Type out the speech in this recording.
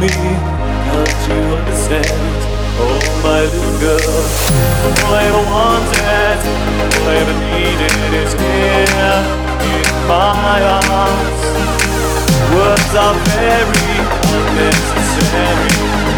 me. Can't you understand? Oh, my little girl. All I ever wanted, all I ever needed is here in my arms. Words are very unnecessary.